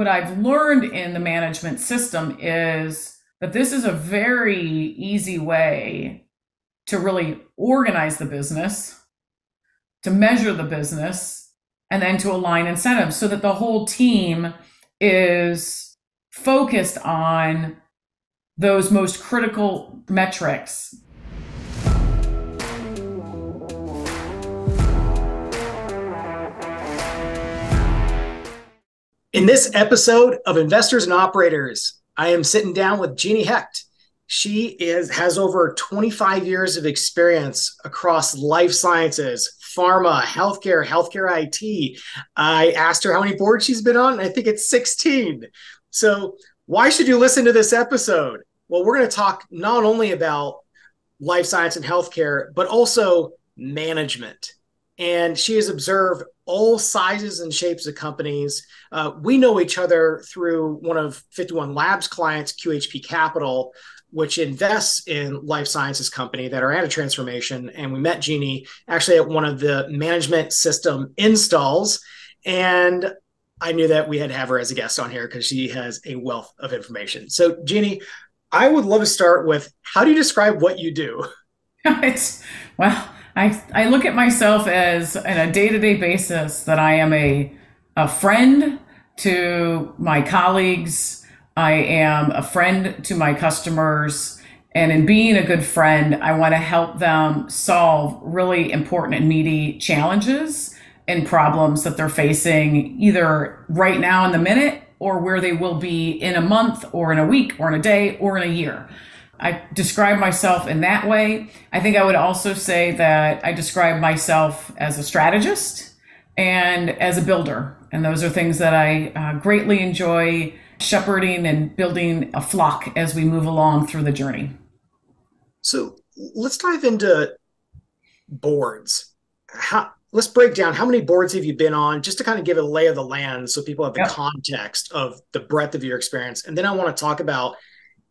what I've learned in the management system is that this is a very easy way to really organize the business, to measure the business, and then to align incentives so that the whole team is focused on those most critical metrics In this episode of Investors and Operators, I am sitting down with Jeanne Hecht. She is has over 25 years of experience across life sciences, pharma, healthcare, healthcare IT. I asked her how many boards she's been on, and I think it's 16. So, why should you listen to this episode? Well, we're going to talk not only about life science and healthcare, but also management. And she has observed all sizes and shapes of companies. Uh, we know each other through one of 51 Labs clients, QHP Capital, which invests in life sciences company that are at a transformation. And we met Jeanne actually at one of the management system installs. And I knew that we had to have her as a guest on here because she has a wealth of information. So, Jeanne, I would love to start with how do you describe what you do? it's well, I, I look at myself as on a day-to-day basis that I am a, a friend to my colleagues. I am a friend to my customers. And in being a good friend, I want to help them solve really important and meaty challenges and problems that they're facing either right now in the minute or where they will be in a month or in a week or in a day or in a year. I describe myself in that way. I think I would also say that I describe myself as a strategist and as a builder. And those are things that I uh, greatly enjoy shepherding and building a flock as we move along through the journey. So let's dive into boards. How, let's break down how many boards have you been on just to kind of give a lay of the land so people have the yep. context of the breadth of your experience. And then I want to talk about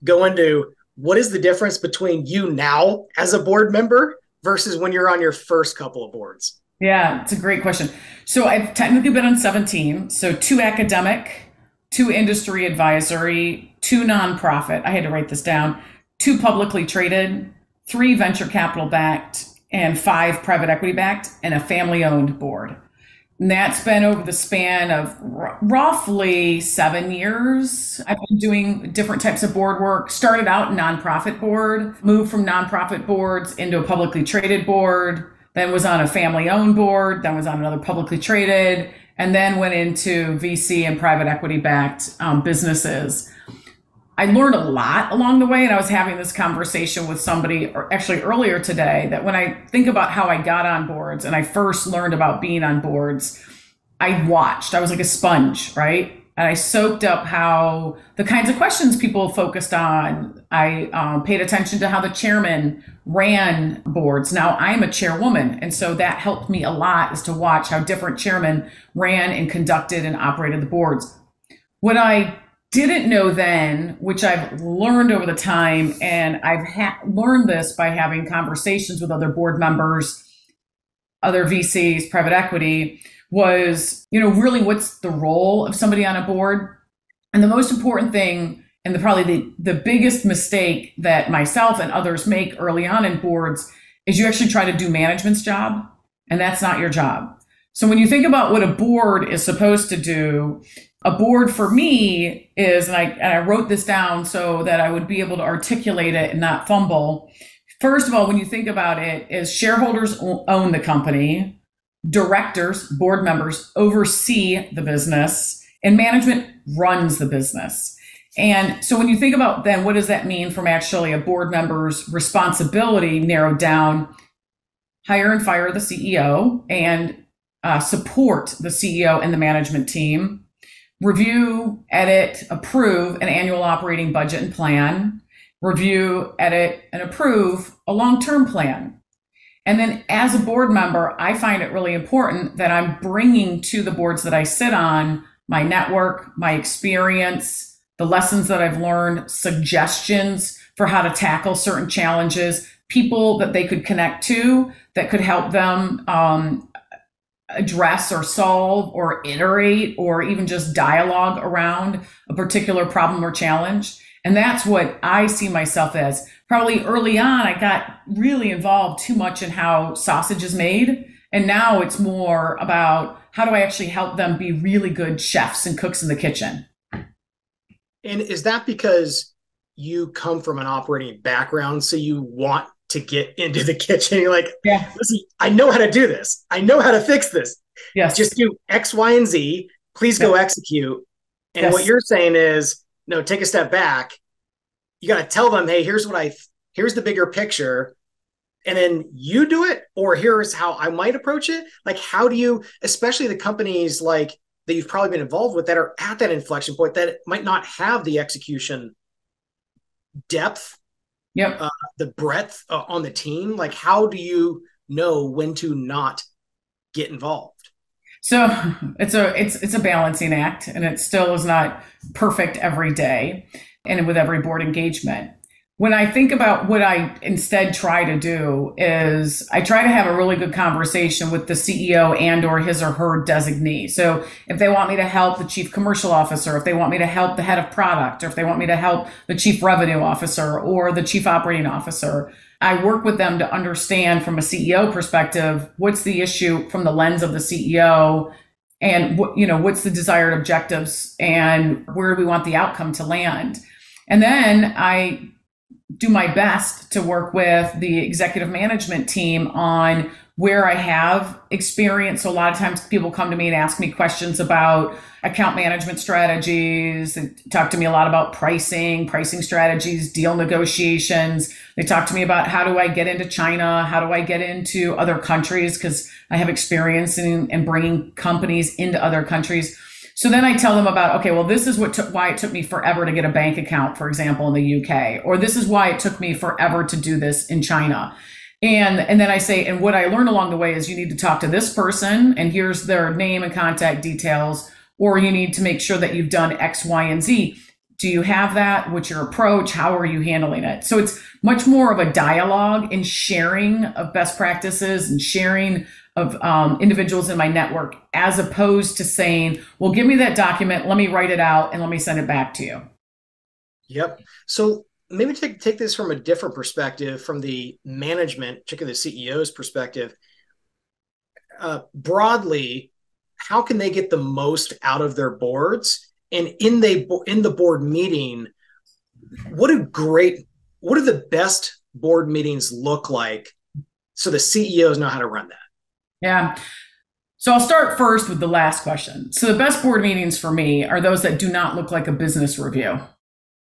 go into what is the difference between you now as a board member versus when you're on your first couple of boards? Yeah, it's a great question. So I've technically been on 17. So two academic, two industry advisory, two nonprofit. I had to write this down. Two publicly traded, three venture capital backed, and five private equity backed, and a family owned board. And that's been over the span of r- roughly seven years. I've been doing different types of board work. Started out nonprofit board, moved from nonprofit boards into a publicly traded board, then was on a family owned board, then was on another publicly traded, and then went into VC and private equity backed um, businesses. I learned a lot along the way. And I was having this conversation with somebody or actually earlier today that when I think about how I got on boards and I first learned about being on boards, I watched. I was like a sponge, right? And I soaked up how the kinds of questions people focused on. I um, paid attention to how the chairman ran boards. Now I'm a chairwoman. And so that helped me a lot is to watch how different chairmen ran and conducted and operated the boards. What I didn't know then, which I've learned over the time, and I've ha- learned this by having conversations with other board members, other VCs, private equity, was, you know, really what's the role of somebody on a board? And the most important thing, and the probably the, the biggest mistake that myself and others make early on in boards is you actually try to do management's job, and that's not your job. So when you think about what a board is supposed to do, a board for me is, and I, and I wrote this down so that I would be able to articulate it and not fumble. First of all, when you think about it, is shareholders own the company, directors, board members oversee the business, and management runs the business. And so when you think about then what does that mean from actually a board member's responsibility narrowed down, hire and fire the CEO and uh, support the CEO and the management team, review, edit, approve an annual operating budget and plan, review, edit, and approve a long term plan. And then as a board member, I find it really important that I'm bringing to the boards that I sit on my network, my experience, the lessons that I've learned, suggestions for how to tackle certain challenges, people that they could connect to that could help them um, address or solve or iterate or even just dialogue around a particular problem or challenge. And that's what I see myself as. Probably early on, I got really involved too much in how sausage is made. And now it's more about how do I actually help them be really good chefs and cooks in the kitchen. And is that because you come from an operating background, so you want to get into the kitchen? You're like, yeah, listen, I know how to do this. I know how to fix this. Yes. Just do X, Y, and Z. Please go execute. And yes. what you're saying is, no, take a step back. You got to tell them, hey, here's what I, here's the bigger picture and then you do it or here's how i might approach it like how do you especially the companies like that you've probably been involved with that are at that inflection point that might not have the execution depth yep. Uh, the breadth uh, on the team like how do you know when to not get involved? So it's a it's it's a balancing act and it still is not perfect every day and with every board engagement when I think about what I instead try to do is I try to have a really good conversation with the CEO and or his or her designee. So if they want me to help the chief commercial officer, if they want me to help the head of product, or if they want me to help the chief revenue officer or the chief operating officer, I work with them to understand from a CEO perspective, what's the issue from the lens of the CEO and what, you know, what's the desired objectives and where do we want the outcome to land? And then I do my best to work with the executive management team on where I have experience. So a lot of times people come to me and ask me questions about account management strategies. They talk to me a lot about pricing, pricing strategies, deal negotiations. They talk to me about how do I get into China? How do I get into other countries? Because I have experience in, in bringing companies into other countries. So then I tell them about, okay, well, this is what took, why it took me forever to get a bank account, for example, in the UK, or this is why it took me forever to do this in China. And, and then I say, and what I learned along the way is you need to talk to this person and here's their name and contact details, or you need to make sure that you've done X, Y, and Z. Do you have that? What's your approach? How are you handling it? So it's much more of a dialogue and sharing of best practices and sharing of um, individuals in my network as opposed to saying, well, give me that document, let me write it out, and let me send it back to you. Yep. So maybe take, take this from a different perspective, from the management, particularly the CEO's perspective. Uh, broadly, how can they get the most out of their boards? And in they in the board meeting, what do great, what do the best board meetings look like so the CEOs know how to run that? Yeah. So I'll start first with the last question. So the best board meetings for me are those that do not look like a business review,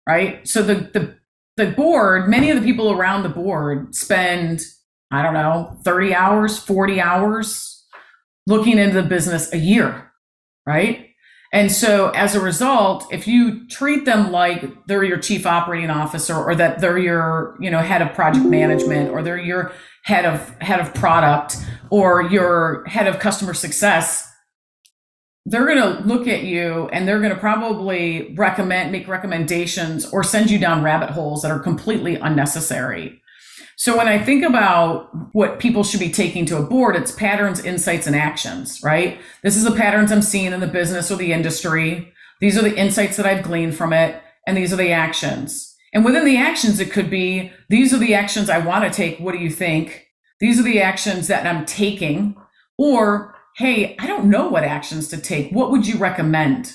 right? So the the the board, many of the people around the board spend, I don't know, 30 hours, 40 hours looking into the business a year, right? And so as a result, if you treat them like they're your chief operating officer or that they're your, you know, head of project management or they're your head of head of product or your head of customer success they're going to look at you and they're going to probably recommend make recommendations or send you down rabbit holes that are completely unnecessary so when i think about what people should be taking to a board it's patterns insights and actions right this is the patterns i'm seeing in the business or the industry these are the insights that i've gleaned from it and these are the actions and within the actions, it could be these are the actions I want to take. What do you think? These are the actions that I'm taking. Or, hey, I don't know what actions to take. What would you recommend?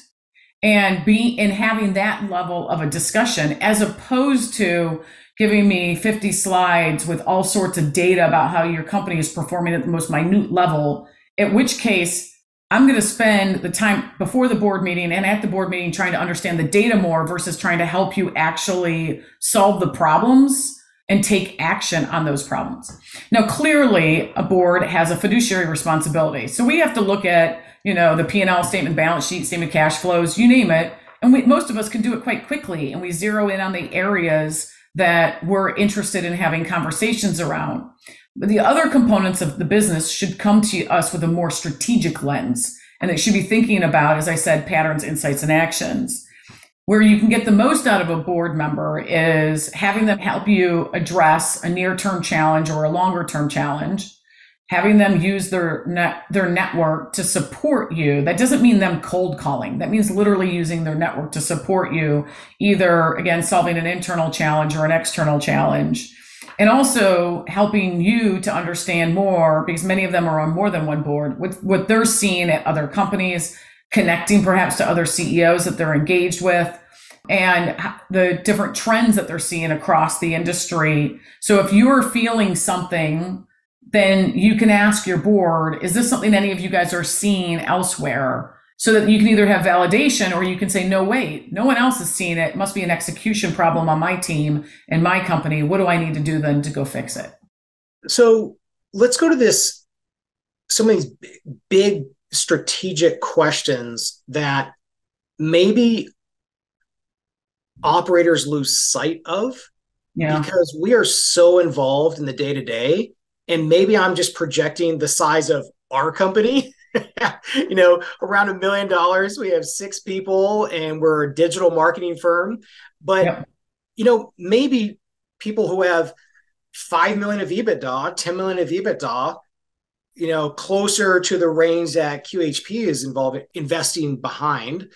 And be in having that level of a discussion as opposed to giving me 50 slides with all sorts of data about how your company is performing at the most minute level, at which case I'm going to spend the time before the board meeting and at the board meeting trying to understand the data more versus trying to help you actually solve the problems and take action on those problems. Now, clearly, a board has a fiduciary responsibility. So we have to look at, you know, the P&L statement, balance sheet, statement cash flows, you name it. And we, most of us can do it quite quickly. And we zero in on the areas that we're interested in having conversations around. But the other components of the business should come to us with a more strategic lens. And it should be thinking about, as I said, patterns, insights, and actions. Where you can get the most out of a board member is having them help you address a near term challenge or a longer term challenge having them use their net their network to support you that doesn't mean them cold calling. That means literally using their network to support you either again solving an internal challenge or an external challenge. And also helping you to understand more because many of them are on more than one board with what they're seeing at other companies connecting perhaps to other ceos that they're engaged with and the different trends that they're seeing across the industry. So if you're feeling something then you can ask your board, is this something any of you guys are seeing elsewhere? So that you can either have validation or you can say, no, wait, no one else is seeing it. it must be an execution problem on my team and my company. What do I need to do then to go fix it? So let's go to this some of these big strategic questions that maybe operators lose sight of yeah. because we are so involved in the day to day and maybe I'm just projecting the size of our company. you know, around a million dollars, we have six people and we're a digital marketing firm. But, you know, maybe people who have 5 million of EBITDA, 10 million of EBITDA, you know, closer to the range that QHP is involved in investing behind,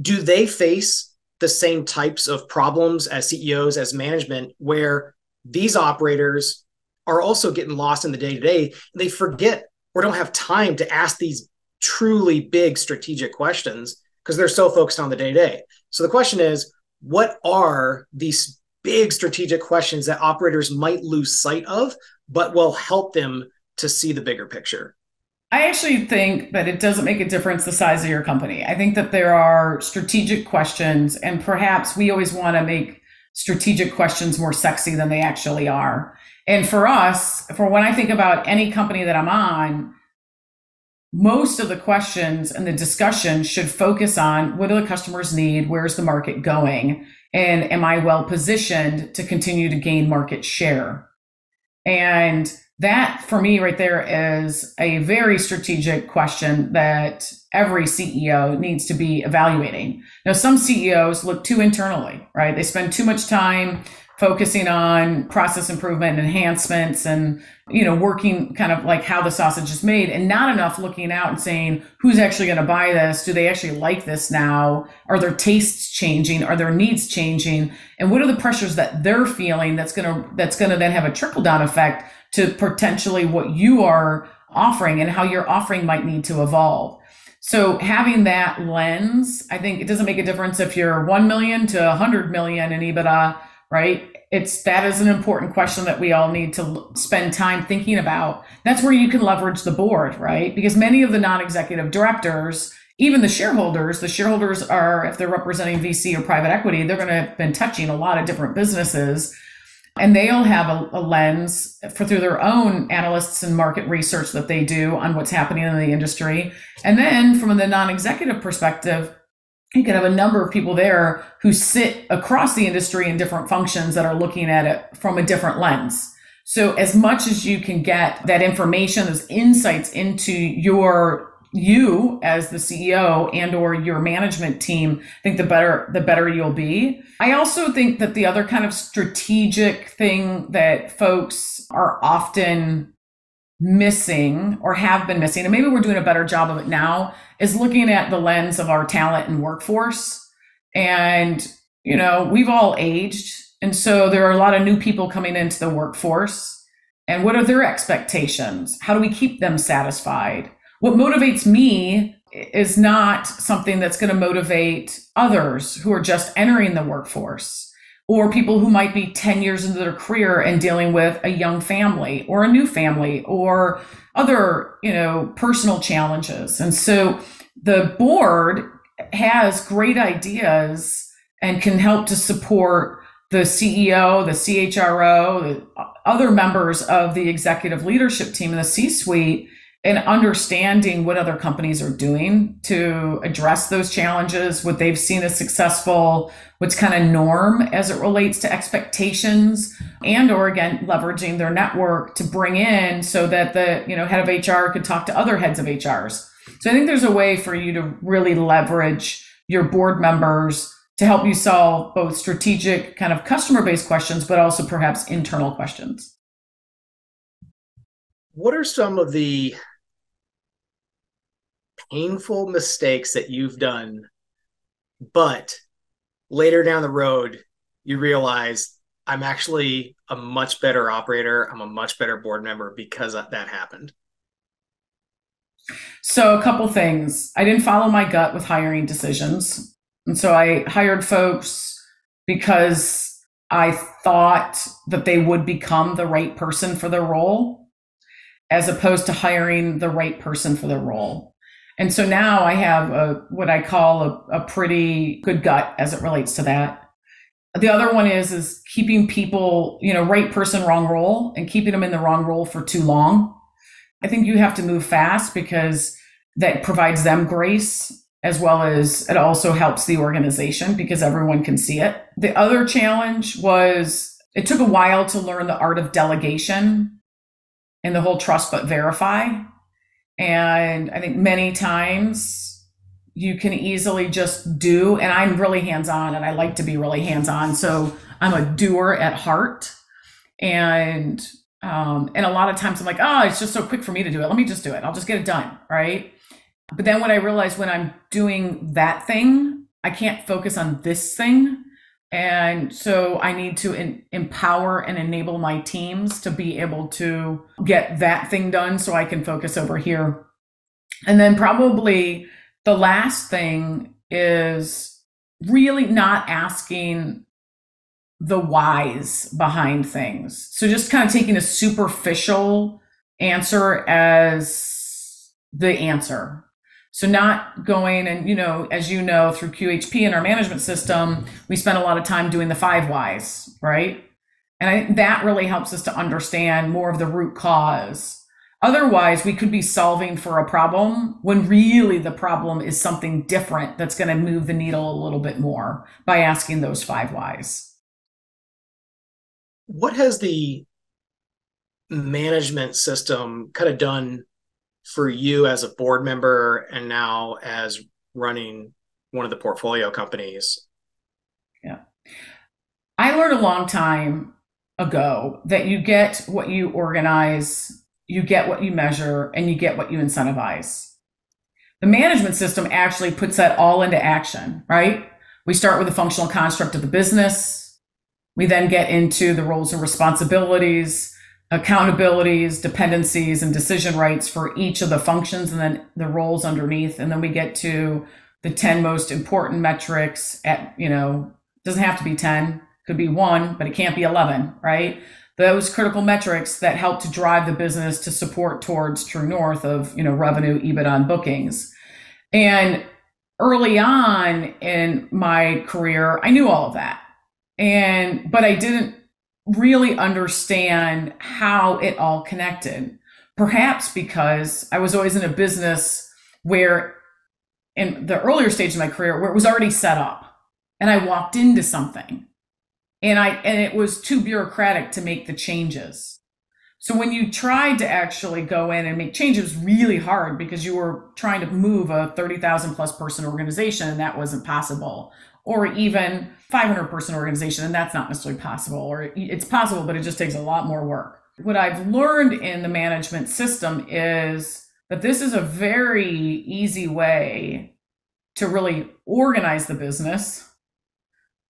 do they face the same types of problems as CEOs, as management, where these operators are also getting lost in the day to day. They forget or don't have time to ask these truly big strategic questions because they're so focused on the day to day. So the question is, what are these big strategic questions that operators might lose sight of, but will help them to see the bigger picture? I actually think that it doesn't make a difference the size of your company. I think that there are strategic questions, and perhaps we always want to make strategic questions more sexy than they actually are. And for us, for when I think about any company that I'm on, most of the questions and the discussion should focus on what do the customers need? Where's the market going? And am I well positioned to continue to gain market share? And that for me right there is a very strategic question that every CEO needs to be evaluating. Now, some CEOs look too internally, right? They spend too much time focusing on process improvement and enhancements and you know working kind of like how the sausage is made and not enough looking out and saying who's actually going to buy this? Do they actually like this now? Are their tastes changing? Are their needs changing? And what are the pressures that they're feeling that's going to that's going to then have a trickle down effect to potentially what you are offering and how your offering might need to evolve? So having that lens i think it doesn't make a difference if you're 1 million to 100 million in ebitda right? It's that is an important question that we all need to spend time thinking about. That's where you can leverage the board, right? Because many of the non-executive directors, even the shareholders, the shareholders are if they're representing VC or private equity, they're going to have been touching a lot of different businesses and they'll have a, a, lens for through their own analysts and market research that they do on what's happening in the industry and then from the non-executive perspective you can have a number of people there who sit across the industry in different functions that are looking at it from a different lens. So as much as you can get that information, those insights into your you as the CEO and or your management team, I think the better the better you'll be. I also think that the other kind of strategic thing that folks are often missing or have been missing, and maybe we're doing a better job of it now, is looking at the lens of our talent and workforce. And, you know, we've all aged. And so there are a lot of new people coming into the workforce. And what are their expectations? How do we keep them satisfied? What motivates me is not something that's going to motivate others who are just entering the workforce or people who might be 10 years into their career and dealing with a young family or a new family or other you know personal challenges. And so the board has great ideas and can help to support the CEO, the CHRO, the other members of the executive leadership team in the C suite and understanding what other companies are doing to address those challenges, what they've seen as successful, what's kind of norm as it relates to expectations, and or again leveraging their network to bring in so that the you know head of HR could talk to other heads of HRs. So I think there's a way for you to really leverage your board members to help you solve both strategic kind of customer based questions, but also perhaps internal questions what are some of the painful mistakes that you've done, but later down the road, you realize I'm actually a much better operator. I'm a much better board member because that happened. So, a couple things. I didn't follow my gut with hiring decisions. And so I hired folks because I thought that they would become the right person for the role as opposed to hiring the right person for the role. And so now I have a, what I call a, a pretty good gut as it relates to that. The other one is is keeping people, you know, right person, wrong role, and keeping them in the wrong role for too long. I think you have to move fast because that provides them grace as well as it also helps the organization because everyone can see it. The other challenge was it took a while to learn the art of delegation and the whole trust but verify. And I think many times you can easily just do, and I'm really hands on and I like to be really hands on. So I'm a doer at heart. And um, and a lot of times I'm like, oh, it's just so quick for me to do it. Let me just do it. I'll just get it done. Right. But then when I realize when I'm doing that thing, I can't focus on this thing. And so I need to in, empower and enable my teams to be able to get that thing done so I can focus over here. And then probably the last thing is really not asking the whys behind things. So just kind of taking a superficial answer as the answer. So not going and, you know, as you know, through QHP and our management system, we spend a lot of time doing the five whys, right? And I, that really helps us to understand more of the root cause Otherwise, we could be solving for a problem when really the problem is something different that's going to move the needle a little bit more by asking those five whys. What has the management system kind of done for you as a board member and now as running one of the portfolio companies? Yeah. I learned a long time ago that you get what you organize you get what you measure, and you get what you incentivize. The management system actually puts that all into action, right? We start with the functional construct of the business. We then get into the roles and responsibilities, accountabilities, dependencies, and decision rights for each of the functions and then the roles underneath. And then we get to the 10 most important metrics at, you know, doesn't have to be 10, could be one, but it can't be 11, right? those critical metrics that help to drive the business to support towards true north of you know revenue EBITDA on bookings and early on in my career i knew all of that and but i didn't really understand how it all connected. Perhaps because i was always in a business where in the earlier stage of my career where it was already set up and i walked into something. And i and it was too bureaucratic to make the changes. So when you tried to actually go in and make changes really hard because you were trying to move a 30,000 plus person organization and that wasn't possible or even 500 person organization and that's not necessarily possible or it's possible but it just takes a lot more work. What i've learned in the management system is that this is a very easy way to really organize the business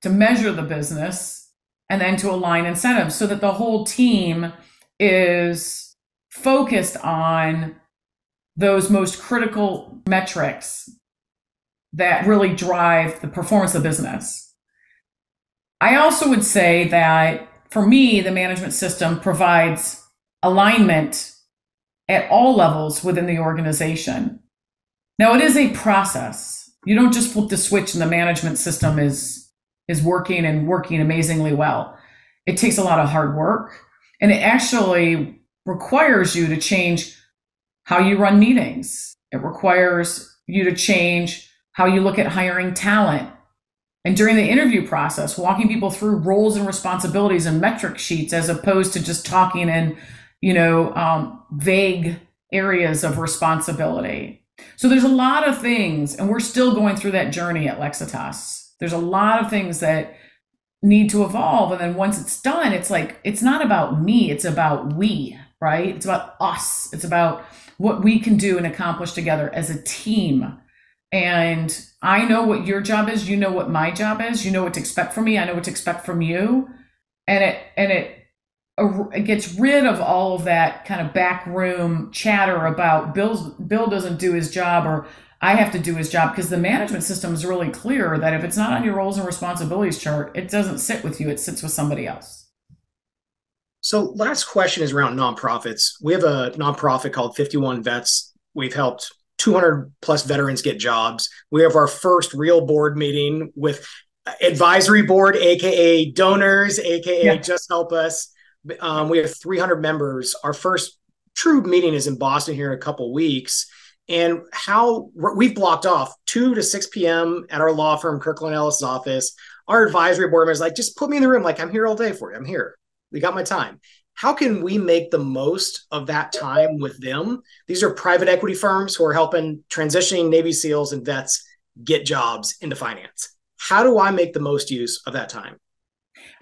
to measure the business and then to align incentives so that the whole team is focused on those most critical metrics that really drive the performance of business. I also would say that for me, the management system provides alignment at all levels within the organization. Now, it is a process. You don't just flip the switch and the management system is is working and working amazingly well. It takes a lot of hard work and it actually requires you to change how you run meetings. It requires you to change how you look at hiring talent. And during the interview process, walking people through roles and responsibilities and metric sheets as opposed to just talking in, you know, um, vague areas of responsibility. So there's a lot of things, and we're still going through that journey at Lexitas there's a lot of things that need to evolve. And then once it's done, it's like, it's not about me, it's about we. right? It's about us. It's about what we can do and accomplish together as a team. And I know what your job is. You know what my job is. You know what to expect from me. I know what to expect from you. And it and it it gets rid of all of that kind of backroom chatter about Bill's Bill doesn't do his job or I have to do his job because the management system is really clear that if it's not on your roles and responsibilities chart, it doesn't sit with you, it sits with somebody else. So, last question is around nonprofits. We have a nonprofit called 51 Vets. We've helped 200 plus veterans get jobs. We have our first real board meeting with advisory board, aka donors, aka yeah. just help us. Um, we have 300 members. Our first true meeting is in Boston here in a couple weeks and how we've blocked off 2 to 6 p.m. at our law firm, Kirkland Ellis office. Our advisory board members like, just put me in the room. Like, I'm here all day for you. I'm here. We got my time. How can we make the most of that time with them? These are private equity firms who are helping transitioning Navy SEALs and vets get jobs into finance. How do I make the most use of that time?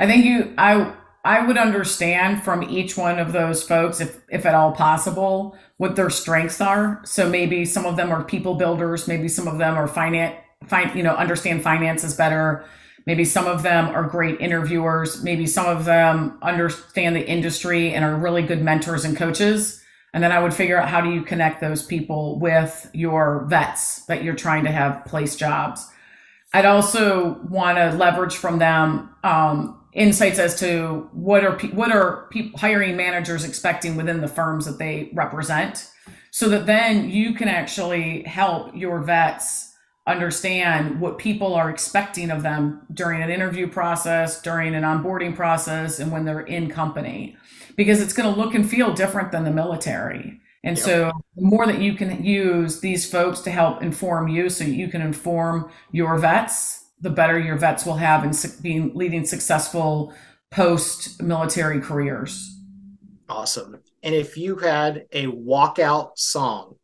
I think you, I, I would understand from each one of those folks, if if at all possible, what their strengths are. So maybe some of them are people builders, maybe some of them are finance, find you know understand finances better. Maybe some of them are great interviewers. Maybe some of them understand the industry and are really good mentors and coaches. And then I would figure out how do you connect those people with your vets that you're trying to have place jobs. I'd also want to leverage from them um, insights as to what are what are hiring managers expecting within the firms that they represent so that then you can actually help your vets understand what people are expecting of them during an interview process during an onboarding process and when they're in company because it's going to look and feel different than the military and yep. so the more that you can use these folks to help inform you so you can inform your vets the better your vets will have in being leading successful post military careers. Awesome. And if you had a walkout song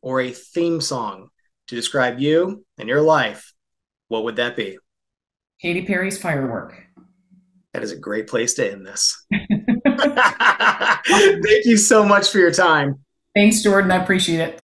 or a theme song to describe you and your life, what would that be? Katy Perry's Firework. That is a great place to end this. Thank you so much for your time. Thanks, Jordan. I appreciate it.